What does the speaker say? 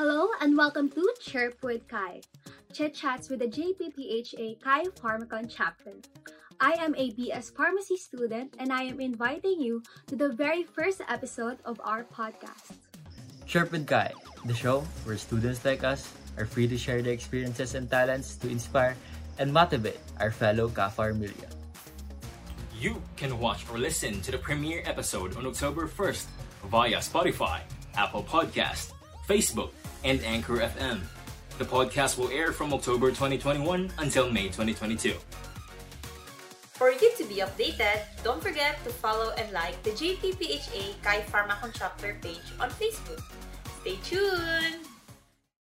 Hello and welcome to Chirp with Kai, Chit Chats with the JPPHA Kai Pharmacon chapter. I am a BS Pharmacy student and I am inviting you to the very first episode of our podcast. Chirp with Kai, the show where students like us are free to share their experiences and talents to inspire and motivate our fellow Ka-Pharmilya. You can watch or listen to the premiere episode on October 1st via Spotify, Apple Podcast, Facebook, and Anchor FM. The podcast will air from October 2021 until May 2022. For you to be updated, don't forget to follow and like the JPPHA Kai Pharmacon chapter page on Facebook. Stay tuned!